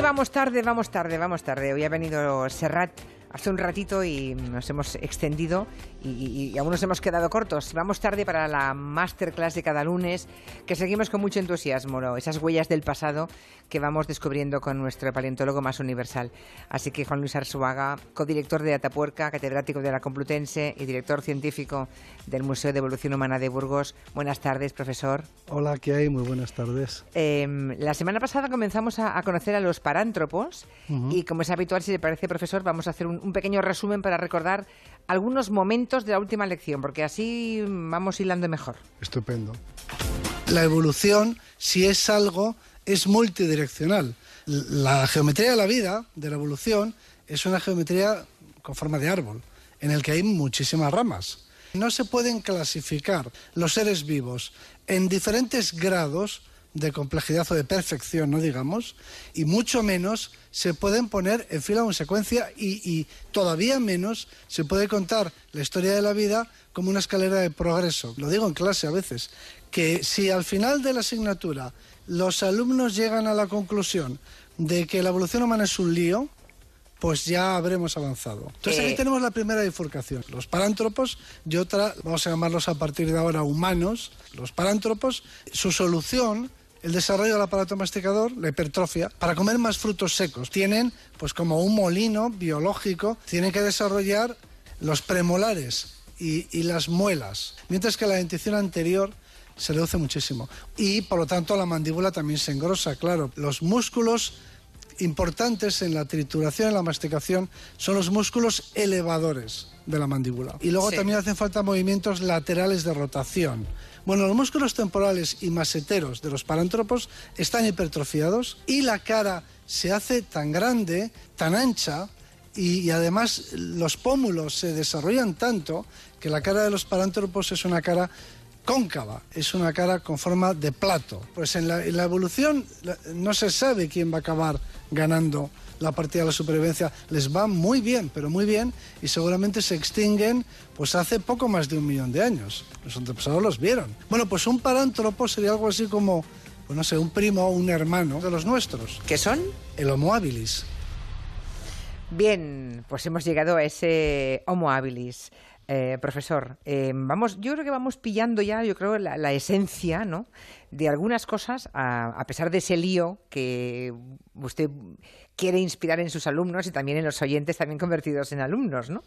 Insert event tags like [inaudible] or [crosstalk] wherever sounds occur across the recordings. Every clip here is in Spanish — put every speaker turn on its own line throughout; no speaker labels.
vamos tarde, vamos tarde, vamos tarde. Hoy ha venido Serrat hace un ratito y nos hemos extendido y, aún nos hemos quedado cortos. Vamos tarde para la masterclass de cada lunes, que seguimos con mucho entusiasmo, esas huellas del pasado que vamos descubriendo con nuestro paleontólogo más universal. Así que Juan Luis Arzuaga, codirector de Atapuerca, catedrático de la Complutense y director científico del Museo de Evolución Humana de Burgos. Buenas tardes, profesor.
Hola, ¿qué hay? Muy buenas tardes.
Em, la semana pasada comenzamos a, conocer a los parántropos y, como es habitual, si le parece, profesor, vamos a hacer un pequeño resumen para recordar algunos momentos de la última lección, porque así vamos hilando mejor.
Estupendo. La evolución, si es algo, es multidireccional. La geometría de la vida, de la evolución, es una geometría con forma de árbol, en el que hay muchísimas ramas. No se pueden clasificar los seres vivos en diferentes grados de complejidad o de perfección, no digamos, y mucho menos se pueden poner en fila o en secuencia y, todavía menos se puede contar la historia de la vida como una escalera de progreso. Lo digo en clase a veces, que si al final de la asignatura los alumnos llegan a la conclusión de que la evolución humana es un lío, pues ya habremos avanzado. Entonces aquí eh. tenemos la primera bifurcación. Los parántropos y otra, vamos a llamarlos a partir de ahora humanos. Los parántropos, su solución el desarrollo del aparato masticador, la hipertrofia, para comer más frutos secos. Tienen, pues como un molino biológico, tienen que desarrollar los premolares y, y las muelas, mientras que la dentición anterior se reduce muchísimo. Y por lo tanto la mandíbula también se engrosa, claro. Los músculos importantes en la trituración y la masticación son los músculos elevadores de la mandíbula. Y luego también hacen falta movimientos laterales de rotación. Bueno, los músculos temporales y maseteros de los parántropos están hipertrofiados y la cara se hace tan grande, tan ancha, y, además los pómulos se desarrollan tanto que la cara de los parántropos es una cara cóncava, es una cara con forma de plato. Pues en la, evolución no se sabe quién va a acabar ganando la partida de la supervivencia. Les va muy bien, pero muy bien, y seguramente se extinguen pues hace poco más de un millón de años. Los antepasados los vieron. Bueno, pues un parántropo sería algo así como, pues no sé, un primo o un hermano de los nuestros.
¿Qué son?
El Homo habilis.
Bien, pues hemos llegado a ese Homo habilis. Eh, profesor, eh, vamos, yo creo que vamos pillando ya, yo creo, la, esencia, ¿no? De algunas cosas, a, pesar de ese lío que usted quiere inspirar en sus alumnos y también en los oyentes también convertidos en alumnos, ¿no?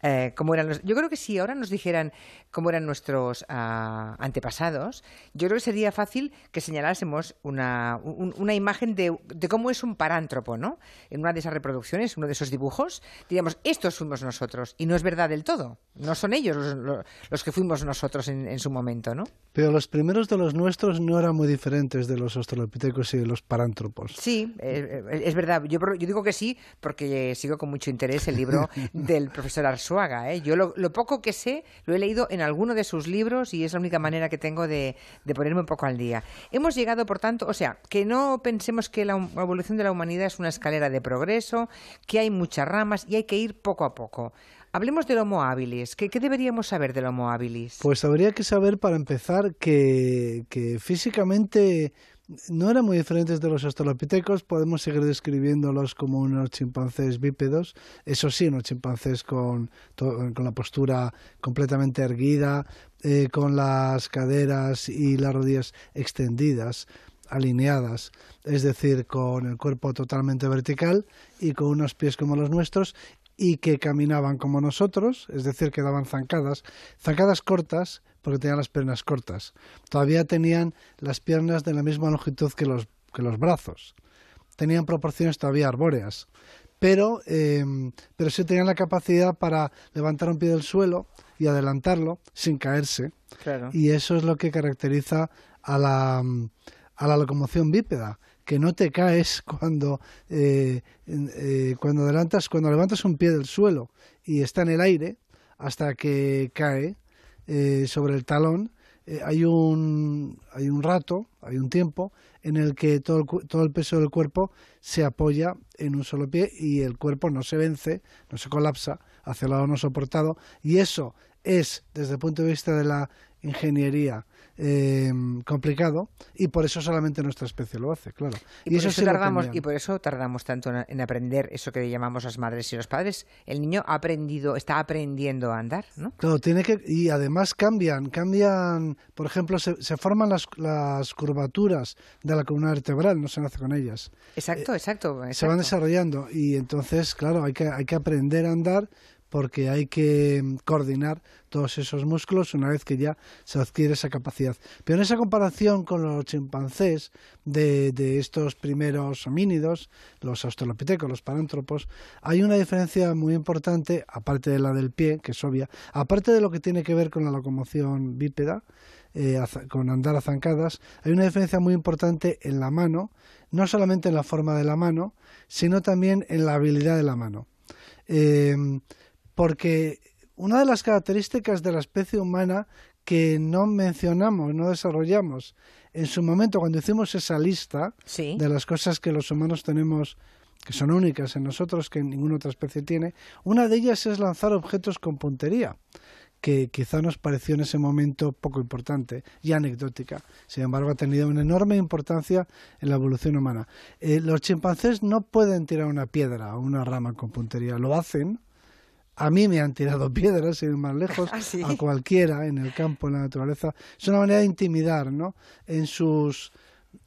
Eh, eran yo creo que si ahora nos dijeran cómo eran nuestros ah, antepasados, yo creo que sería fácil que señalásemos una, una imagen de, cómo es un parántropo, ¿no? En una de esas reproducciones, uno de esos dibujos, diríamos, estos fuimos nosotros, y no es verdad del todo, no son ellos los, que fuimos nosotros en, su momento, ¿no?
Pero los primeros de los nuestros no eran muy diferentes de los australopitecos y de los parántropos.
Sí, eh, eh, es verdad yo, digo que sí porque sigo con mucho interés el libro [laughs] del profesor Arzuaga. ¿eh? Yo lo, poco que sé lo he leído en alguno de sus libros y es la única manera que tengo de, ponerme un poco al día. Hemos llegado, por tanto, o sea, que no pensemos que la evolución de la humanidad es una escalera de progreso, que hay muchas ramas y hay que ir poco a poco. Hablemos del Homo habilis. ¿Qué, deberíamos saber del Homo habilis?
Pues habría que saber, para empezar, que, que físicamente no eran muy diferentes de los australopitecos, podemos seguir describiéndolos como unos chimpancés bípedos, eso sí, unos chimpancés con, con la postura completamente erguida, eh, con las caderas y las rodillas extendidas, alineadas, es decir, con el cuerpo totalmente vertical y con unos pies como los nuestros y que caminaban como nosotros, es decir, que daban zancadas, zancadas cortas, porque tenían las piernas cortas. Todavía tenían las piernas de la misma longitud que los, que los brazos. Tenían proporciones todavía arbóreas, pero, em, pero sí tenían la capacidad para levantar un pie del suelo y adelantarlo sin caerse. Y eso es lo que caracteriza a la, a la locomoción bípeda que no te caes [laughs] cuando, eh, eh, cuando adelantas, cuando levantas un pie del suelo y está en el aire hasta que cae eh, sobre el talón. hay, un, hay un rato, hay un tiempo en el que todo el, todo el peso del cuerpo se apoya en un solo pie y el cuerpo no se vence, no se colapsa hacia el lado no soportado y eso es, desde el punto de vista de la ingeniería eh, complicado y por eso solamente nuestra especie lo hace, claro.
Y, por eso, tardamos y por eso tardamos tanto en, aprender eso que llamamos las madres y los padres. El niño ha aprendido, está aprendiendo a andar, ¿no?
Claro, tiene que y además cambian, cambian, por ejemplo, se, forman las, las, curvaturas de la columna vertebral, no se nace con ellas.
Exacto, exacto,
exacto. Se van desarrollando y entonces, claro, hay que hay que aprender a andar porque hay que coordinar todos esos músculos una vez que ya se adquiere esa capacidad. Pero en esa comparación con los chimpancés de, estos primeros homínidos, los australopitecos, los parántropos, hay una diferencia muy importante, aparte de la del pie, que es obvia, aparte de lo que tiene que ver con la locomoción bípeda, eh, con andar a zancadas, hay una diferencia muy importante en la mano, no solamente en la forma de la mano, sino también en la habilidad de la mano. Eh, porque una de las características de la especie humana que no mencionamos, no desarrollamos en su momento cuando hicimos esa lista de las cosas que los humanos tenemos que son únicas en nosotros, que ninguna otra especie tiene, una de ellas es lanzar objetos con puntería que quizá nos pareció en ese momento poco importante y anecdótica. Sin embargo, ha tenido una enorme importancia en la evolución humana. Eh, los chimpancés no pueden tirar una piedra o una rama con puntería, lo hacen, a mí me han tirado [laughs] piedras, sin ir más lejos, [laughs]
¿Ah,
a cualquiera en el campo, en la naturaleza. Es una manera de intimidar, ¿no? En sus,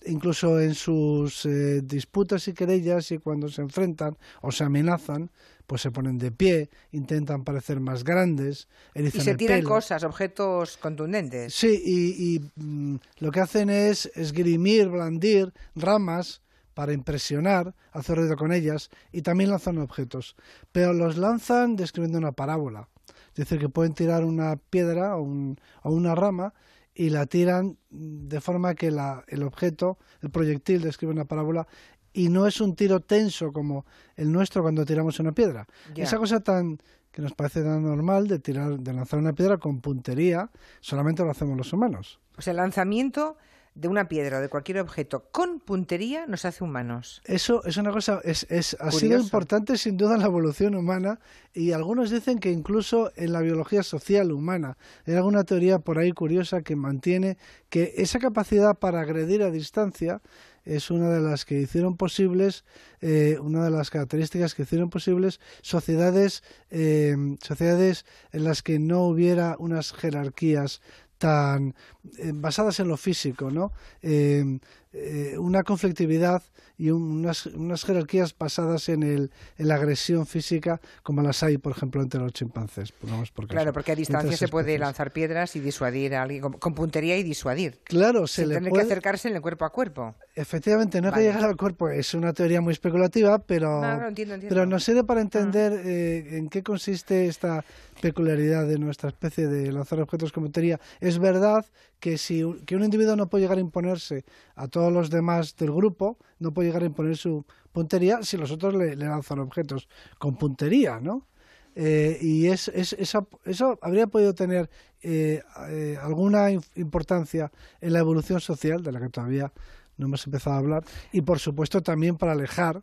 incluso en sus eh, disputas y querellas y cuando se enfrentan o se amenazan, pues se ponen de pie, intentan parecer más grandes,
y se tiran cosas, objetos contundentes.
Sí, y, mm, lo que hacen es esgrimir, blandir ramas para impresionar, hacer ruido con ellas y también lanzan objetos. Pero los lanzan describiendo una parábola. Es decir, que pueden tirar una piedra o, una rama y la tiran de forma que el objeto, el proyectil, describe una parábola y no es un tiro tenso como el nuestro cuando tiramos una piedra. Esa cosa tan que nos parece tan normal de tirar, de lanzar una piedra con puntería, solamente lo hacemos los humanos.
O sea, el lanzamiento de una piedra o de cualquier objeto con puntería nos hace humanos.
Eso es una cosa, es, es, ha sido importante sin duda en la evolución humana y algunos dicen que incluso en la biología social humana. Hay alguna teoría por ahí curiosa que mantiene que esa capacidad para agredir a distancia es una de las que hicieron posibles, eh, una de las características que hicieron posibles sociedades, eh, sociedades en las que no hubiera unas jerarquías tan eh, basadas en lo físico, ¿no? Eh, eh, una conflictividad y unas, unas, jerarquías basadas en, el, en la agresión física como las hay, por ejemplo, entre los chimpancés.
claro, porque a distancia se puede lanzar piedras y disuadir a alguien, con, puntería y disuadir.
Claro, se le
puede... que acercarse en el cuerpo a cuerpo.
Efectivamente, no hay que llegar al cuerpo, es una teoría muy especulativa, pero, pero nos sirve para entender ah. en qué consiste esta peculiaridad de nuestra especie de lanzar objetos con puntería. Es verdad que si que un individuo no puede llegar a imponerse a todos los demás del grupo, no puede llegar a imponer su puntería si los otros le, lanzan objetos con puntería, ¿no? Eh, y es, es, eso, habría podido tener eh, eh, alguna importancia en la evolución social, de la que todavía no hemos empezado a hablar, y por supuesto también para alejar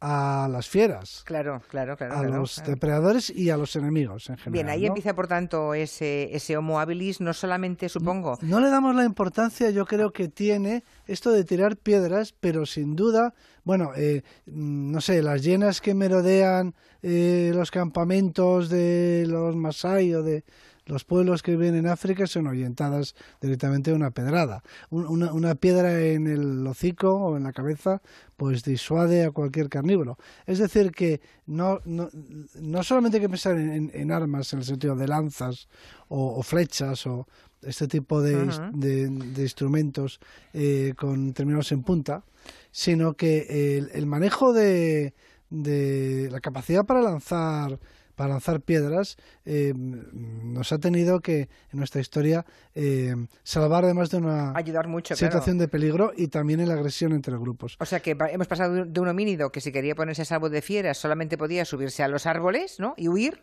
a las fieras.
Claro, claro, claro.
A los depredadores y a los enemigos en general.
Bien, ahí empieza por tanto ese, ese Homo habilis, no solamente supongo.
No, le damos la importancia, yo creo que tiene esto de tirar piedras, pero sin duda, bueno, eh, mm, no sé, las llenas que merodean eh, los campamentos de los Masai o de los pueblos que viven en África son orientadas directamente a una pedrada. Una, piedra en el hocico o en la cabeza pues disuade a cualquier carnívoro. Es decir, que no, no, solamente hay que pensar en, armas en el sentido de lanzas o, flechas o este tipo de, instrumentos eh, con terminados en punta, sino que el, manejo de, de la capacidad para lanzar para lanzar piedras, eh, nos ha tenido que, en nuestra historia, eh, salvar además de una situación de peligro y también en la agresión entre grupos.
O sea que hemos pasado de un homínido que si quería ponerse a salvo de fieras solamente podía subirse a los árboles ¿no? y huir,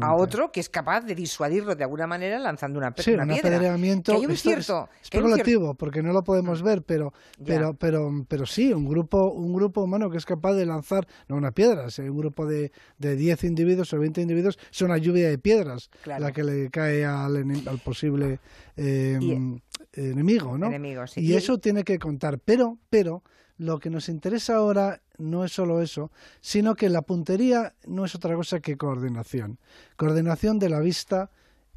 a otro que es capaz de disuadirlo de alguna manera lanzando una,
sí, un apedreamiento
hay un cierto,
especulativo, porque no lo podemos ver, pero, pero, pero, pero sí, un grupo, un grupo humano que es capaz de lanzar, no una piedra, un grupo de, de 10 individuos o 20 20 individuos, es una lluvia de piedras la que le cae al, al posible em, enemigo, ¿no? Y, eso tiene que contar. Pero, pero, lo que nos interesa ahora no es solo eso, sino que la puntería no es otra cosa que coordinación. Coordinación de la vista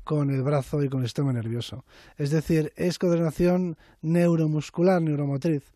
con el brazo y con el sistema nervioso. Es decir, es coordinación neuromuscular, neuromotriz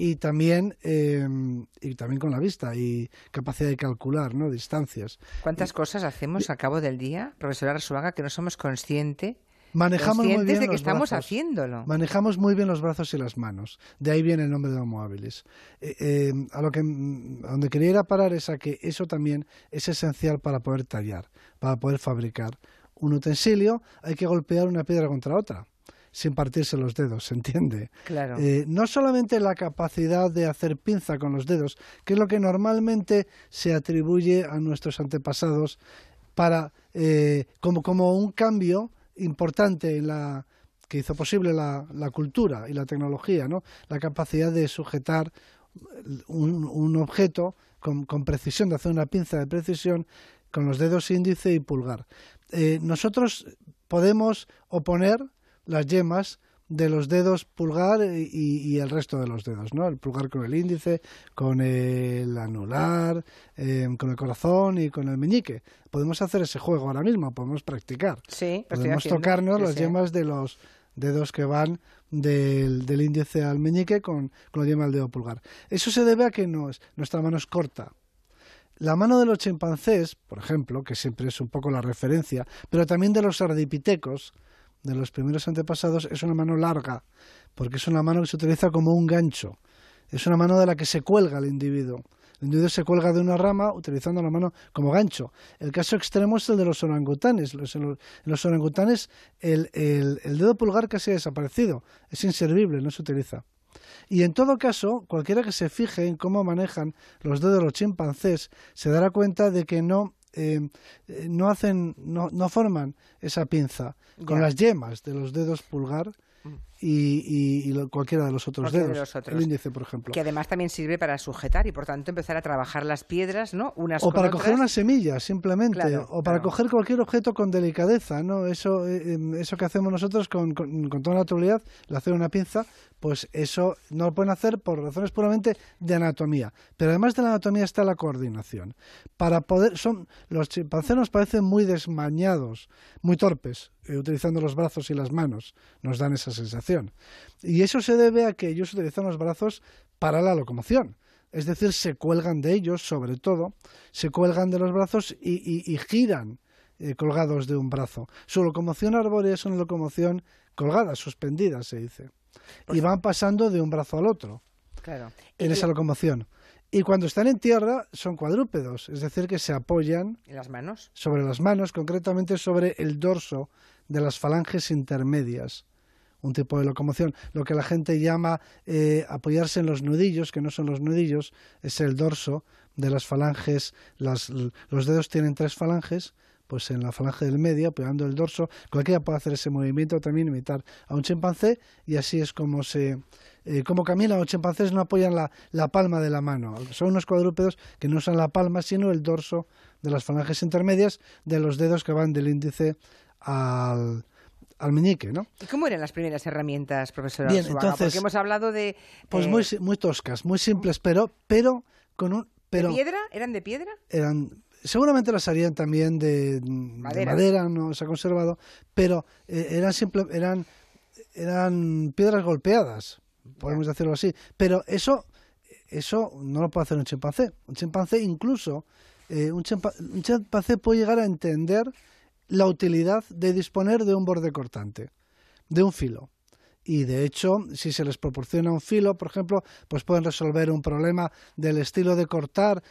y también em, y también con la vista y capacidad de calcular no distancias
cuántas cosas hacemos a cabo del día profesora Arzuaga que no somos conscientes
Manejamos muy bien
de que estamos haciéndolo.
Manejamos muy bien los brazos y las manos. De ahí viene el nombre de Homo habilis. Eh, eh, a lo que a donde quería ir a parar es a que eso también es esencial para poder tallar, para poder fabricar un utensilio. Hay que golpear una piedra contra otra sin partirse los dedos, ¿se entiende?
Claro.
Eh, no solamente la capacidad de hacer pinza con los dedos, que es lo que normalmente se atribuye a nuestros antepasados para eh, como, como un cambio importante en la que hizo posible la, la cultura y la tecnología, ¿no? La capacidad de sujetar un, un objeto con, con, precisión, de hacer una pinza de precisión con los dedos índice y pulgar. Eh, nosotros podemos oponer las yemas de los dedos pulgar y, el resto de los dedos, ¿no? El pulgar con el índice, con el anular, em, con el corazón y con el meñique. Podemos hacer ese juego ahora mismo, podemos practicar.
Sí,
podemos tocarnos las yemas de los dedos que van del, índice al meñique con, con la yema del dedo pulgar. Eso se debe a que nuestra mano es corta. La mano de los chimpancés, por ejemplo, que siempre es un poco la referencia, pero también de los ardipitecos, de los primeros antepasados es una mano larga, porque es una mano que se utiliza como un gancho. Es una mano de la que se cuelga el individuo. El individuo se cuelga de una rama utilizando la mano como gancho. El caso extremo es el de los orangutanes. En los orangutanes el, el dedo pulgar casi ha desaparecido. Es inservible, no se utiliza. Y en todo caso, cualquiera que se fije en cómo manejan los dedos de los chimpancés se dará cuenta de que no eh, eh, no hacen, no, no, forman esa pinza con las yemas de los dedos pulgar y, y, cualquiera de los otros dedos, el índice, por ejemplo.
Que además también sirve para sujetar y por tanto empezar a trabajar las piedras, ¿no? Unas
o para coger una semilla, simplemente, o para coger cualquier objeto con delicadeza, ¿no? Eso, eh, em, eso que hacemos nosotros con, con, con toda naturalidad, el hacer una pinza, pues eso no lo pueden hacer por razones puramente de anatomía. Pero además de la anatomía está la coordinación. Para poder, son, los chimpancés nos parecen muy desmañados, muy torpes, eh, utilizando los brazos y las manos. Nos dan esa sensación. Y eso se debe a que ellos utilizan los brazos para la locomoción. Es decir, se cuelgan de ellos, sobre todo, se cuelgan de los brazos y, giran eh, colgados de un brazo. Su locomoción arbórea es una locomoción colgada, suspendida, se dice y van pasando de un brazo al otro en esa locomoción. Y cuando están en tierra son cuadrúpedos, es decir, que se apoyan
¿En las manos?
sobre las manos, concretamente sobre el dorso de las falanges intermedias. Un tipo de locomoción. Lo que la gente llama eh, apoyarse en los nudillos, que no son los nudillos, es el dorso de las falanges. los dedos tienen tres falanges pues en la falange del medio, apoyando el dorso, cualquiera puede hacer ese movimiento, también imitar a un chimpancé, y así es como se eh, como caminan los chimpancés no apoyan la, la, palma de la mano. Son unos cuadrúpedos que no usan la palma, sino el dorso de las falanges intermedias de los dedos que van del índice al, al meñique, ¿no?
¿Y cómo eran las primeras herramientas, profesor
Bien, entonces,
Porque hemos hablado de...
Pues muy, eh, muy toscas, muy simples, pero, pero con un... Pero
¿De piedra? ¿Eran de piedra?
Eran seguramente las harían también de madera, no se ha conservado, pero eh, eran simple, eran eran piedras golpeadas, podemos decirlo así. Pero eso eso no lo puede hacer un chimpancé. Un chimpancé incluso eh, un, un chimpancé puede llegar a entender la utilidad de disponer de un borde cortante, de un filo y de hecho si se les proporciona un filo, por ejemplo, pues pueden resolver un problema del estilo de cortar.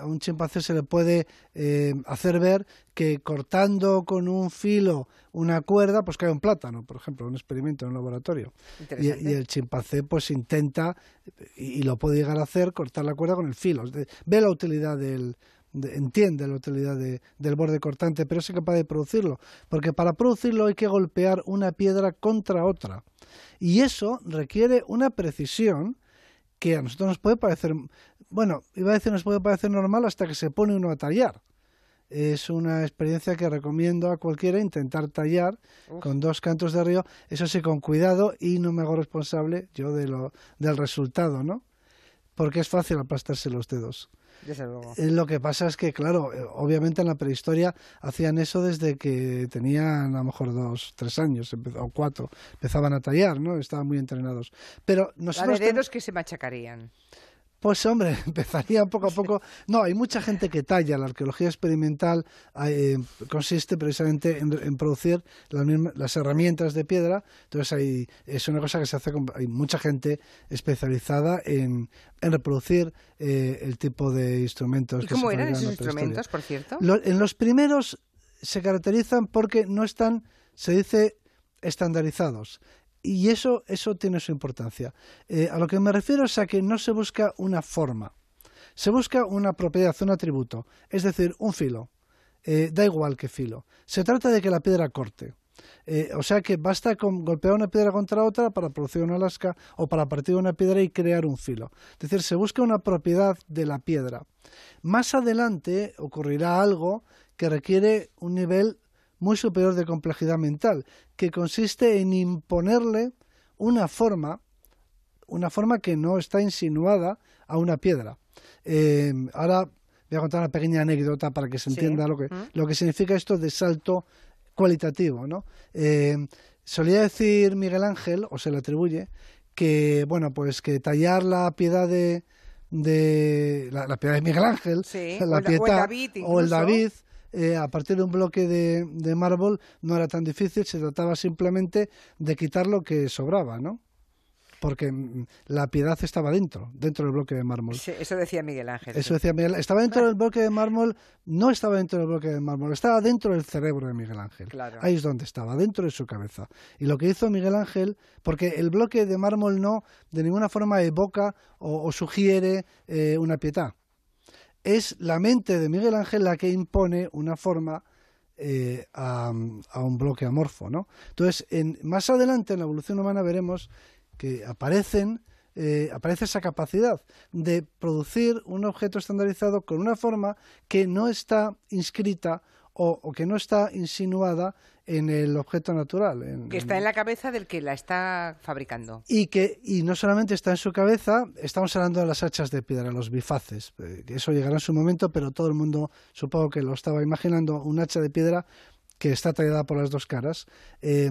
A un chimpancé se le puede eh, hacer ver que cortando con un filo una cuerda, pues cae un plátano, por ejemplo, un experimento en un laboratorio. Y, el chimpancé pues intenta, y, lo puede llegar a hacer, cortar la cuerda con el filo. Ve la utilidad del, entiende la utilidad del borde cortante, pero es capaz de producirlo, porque para producirlo hay que golpear una piedra contra otra. Y eso requiere una precisión que a nosotros nos puede parecer, bueno, iba a decir nos puede parecer normal hasta que se pone uno a tallar. es una experiencia que recomiendo a cualquiera intentar tallar con dos cantos de río, eso sí, con cuidado y no me hago responsable yo de lo, del resultado, ¿no? Porque es fácil aplastarse los dedos.
Desde luego.
Eh, Lo que pasa es que, claro, eh, obviamente en la prehistoria hacían eso desde que tenían a lo mejor dos, tres años o cuatro. Empezaban a tallar, ¿no? Estaban muy entrenados. Pero nosotros...
de
ten-
dedos que se machacarían.
Pues hombre, [laughs] empezaría poco a poco. No, hay mucha gente que talla. La arqueología experimental eh, consiste precisamente en, en producir las, mismas- las herramientas de piedra. Entonces hay, es una cosa que se hace con, hay mucha gente especializada en, en reproducir eh, el tipo de instrumentos.
¿Y
que
cómo
se
eran esos instrumentos, por cierto?
Lo- en los primeros se caracterizan porque no están, se dice, estandarizados. Y eso, eso tiene su importancia. Eh, a lo que me refiero es a que no se busca una forma, se busca una propiedad, un atributo, es decir, un filo. Eh, da igual qué filo. Se trata de que la piedra corte. Eh, o sea que basta con golpear una piedra contra otra para producir una lasca o para partir una piedra y crear un filo. Es decir, se busca una propiedad de la piedra. Más adelante ocurrirá algo que requiere un nivel muy superior de complejidad mental, que consiste en imponerle una forma, una forma que no está insinuada a una piedra. Eh, ahora voy a contar una pequeña anécdota para que se
Sí.
entienda lo que, lo que significa esto de salto cualitativo. ¿no? Eh, solía decir Miguel Ángel, o se le atribuye, que bueno, pues que tallar la piedad de, de la, la piedad de Miguel Ángel,
Sí,
la
o el o
o. David, eh, a partir de un bloque de, de mármol no era tan difícil, se trataba simplemente de quitar lo que sobraba, ¿no? Porque mm, la piedad estaba dentro, dentro del bloque de mármol.
Sí, eso decía Miguel Ángel.
Eso decía Miguel. Estaba dentro [laughs] del bloque de mármol, no estaba dentro del bloque de mármol, estaba dentro del cerebro de Miguel Ángel.
Claro.
Ahí es donde estaba, dentro de su cabeza. Y lo que hizo Miguel Ángel, porque el bloque de mármol no de ninguna forma evoca o, o sugiere eh, una pietà. Es la mente de Miguel Ángel la que impone una forma eh, a, a un bloque amorfo. ¿no? Entonces, en, más adelante en la evolución humana veremos que aparecen eh, aparece esa capacidad de producir un objeto estandarizado con una forma que no está inscrita o, o que no está insinuada en el objeto natural. en-
Que está en la cabeza del que la está fabricando.
y que y no solamente está en su cabeza, estamos hablando de las hachas de piedra, los bifaces. eh, Eso llegará en su momento, pero todo el mundo supongo que lo estaba imaginando, un hacha de piedra que está tallada por las dos caras. Eh,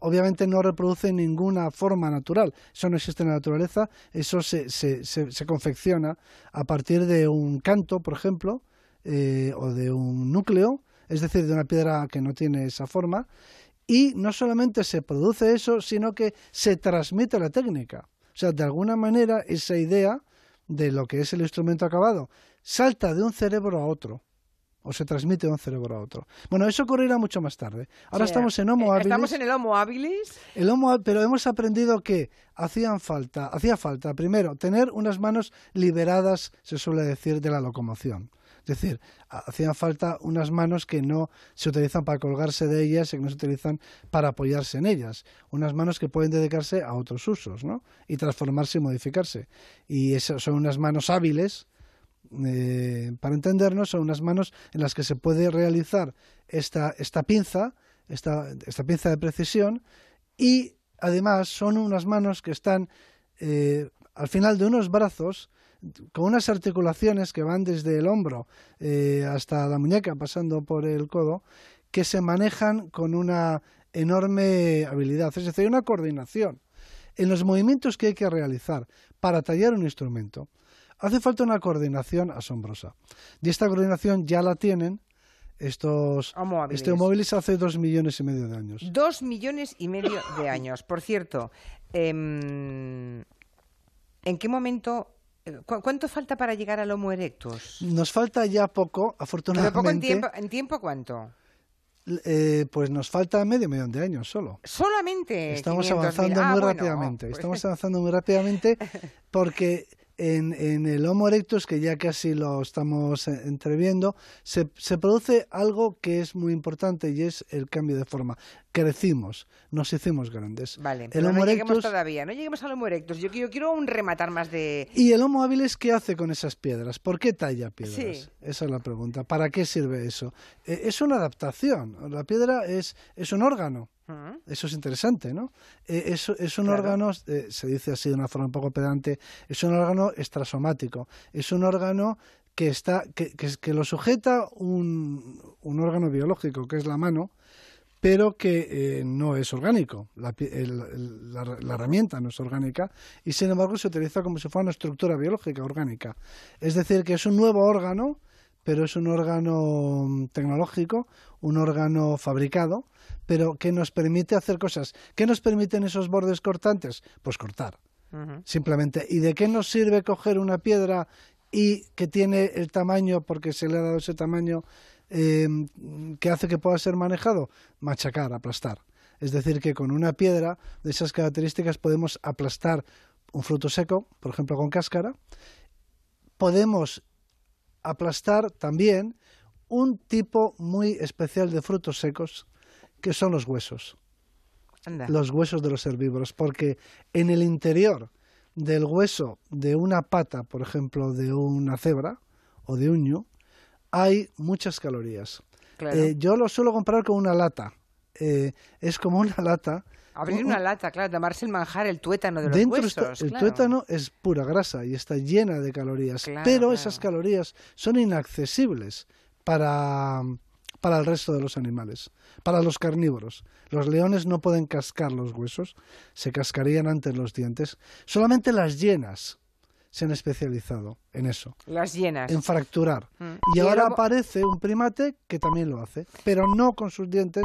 obviamente no reproduce ninguna forma natural, eso no existe en la naturaleza, eso se, se, se, se confecciona a partir de un canto, por ejemplo, eh, o de un núcleo, es decir, de una piedra que no tiene esa forma, y no solamente se produce eso, sino que se transmite la técnica. O sea, de alguna manera esa idea de lo que es el instrumento acabado salta de un cerebro a otro o se transmite de un cerebro a otro. Bueno, eso ocurrirá mucho más tarde. Ahora
Sí,
estamos en
eh,
Homo habilis.
Estamos en el Homo habilis.
El Homo, pero hemos aprendido que hacían falta, hacía falta, primero, tener unas manos liberadas, se suele decir, de la locomoción. Es decir, ha- hacían falta unas manos que no se utilizan para colgarse de ellas y que no se utilizan para apoyarse en ellas. Unas manos que pueden dedicarse a otros usos, ¿no? Y transformarse y modificarse. Y esas son unas manos hábiles, eh, para entendernos, son unas manos en las que se puede realizar esta, esta pinza, esta, esta pinza de precisión, y además son unas manos que están eh, al final de unos brazos con unas articulaciones que van desde el hombro eh, hasta la muñeca, pasando por el codo, que se manejan con una enorme habilidad, es decir, una coordinación en los movimientos que hay que realizar para tallar un instrumento. Hace falta una coordinación asombrosa. Y esta coordinación ya la tienen estos este móviles hace dos millones y medio de años.
Dos millones y medio de años. Por cierto, em, ¿en qué momento, cuánto falta para llegar al Homo erectus?
Nos falta ya poco,
Pero
afortunadamente.
poco en tiempo, ¿en tiempo cuánto?
eh, pues nos falta medio millón de años solo.
Solamente.
Estamos
500.000.
avanzando
Ah,
muy
bueno,
rápidamente.
pues-
Estamos [laughs] avanzando muy rápidamente porque en, el Homo erectus, que ya casi lo estamos eh, entreviendo, se, se, produce algo que es muy importante y es el cambio de forma. Crecimos, nos hicimos grandes.
Vale, pero no lleguemos todavía, no lleguemos al Homo erectus. Yo, quiero un rematar más de...
¿Y el Homo habilis qué hace con esas piedras? ¿Por qué talla piedras? Esa es la pregunta. ¿Para qué sirve eso? Eh, es una adaptación. La piedra es, es un órgano. Eso es interesante, ¿no? Eh, es, es, un órgano, eh, se dice así de una forma un poco pedante, es un órgano extrasomático, es un órgano que, está, que, que, lo sujeta un, un, órgano biológico, que es la mano, pero que eh, no es orgánico. La, la, herramienta no es orgánica y, sin embargo, se utiliza como si fuera una estructura biológica orgánica. Es decir, que es un nuevo órgano, pero es un órgano mm, tecnológico, un órgano fabricado, pero que nos permite hacer cosas. ¿Qué nos permiten esos bordes cortantes? Pues cortar, simplemente. ¿Y de qué nos sirve coger una piedra y que tiene el tamaño, porque se le ha dado ese tamaño, em, que hace que pueda ser manejado? Machacar, aplastar. Es decir, que con una piedra de esas características podemos aplastar un fruto seco, por ejemplo con cáscara. Podemos aplastar también un tipo muy especial de frutos secos que son los huesos. Los huesos de los herbívoros, porque en el interior del hueso de una pata, por ejemplo, de una cebra o de un ñu, hay muchas calorías. Eh, yo lo suelo comparar con una lata. Eh, es como una [laughs] lata.
Abrir una lata, claro, tomarse el manjar, el tuétano de los huesos.
el tuétano es pura grasa y está llena de calorías, pero esas calorías son inaccesibles para, para el resto de los animales, para los carnívoros. Los leones no pueden cascar los huesos, se cascarían antes los dientes. Solamente las hienas se han especializado en eso.
Las hienas.
En fracturar. Mm. Y, ahora aparece un primate que también lo hace, pero no con sus dientes,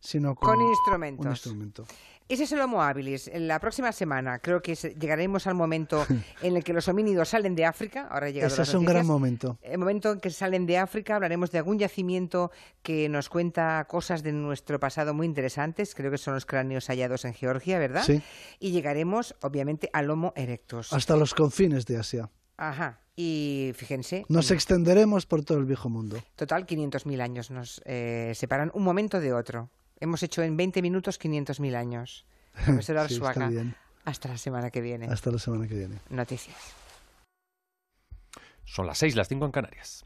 sino con,
con instrumentos.
un instrumento.
Ese es el Homo habilis. La próxima semana creo que llegaremos al momento [laughs] en el que los homínidos salen de África. Ahora
Ese es un gran momento.
El momento en que salen de África hablaremos de algún yacimiento que nos cuenta cosas de nuestro pasado muy interesantes. Creo que son los cráneos hallados en Georgia, ¿verdad?
Sí.
Y llegaremos, obviamente, al Homo erectus.
Hasta los confines de Asia.
Ajá. Y fíjense.
Nos extenderemos por todo el viejo mundo.
Total, 500.000 años nos eh, separan un momento de otro. Hemos hecho en 20 minutos 500.000 años. [laughs] Profesor Arzuaga, hasta la semana que viene.
Hasta la semana que viene.
Noticias.
Son las 6, las 5 en Canarias.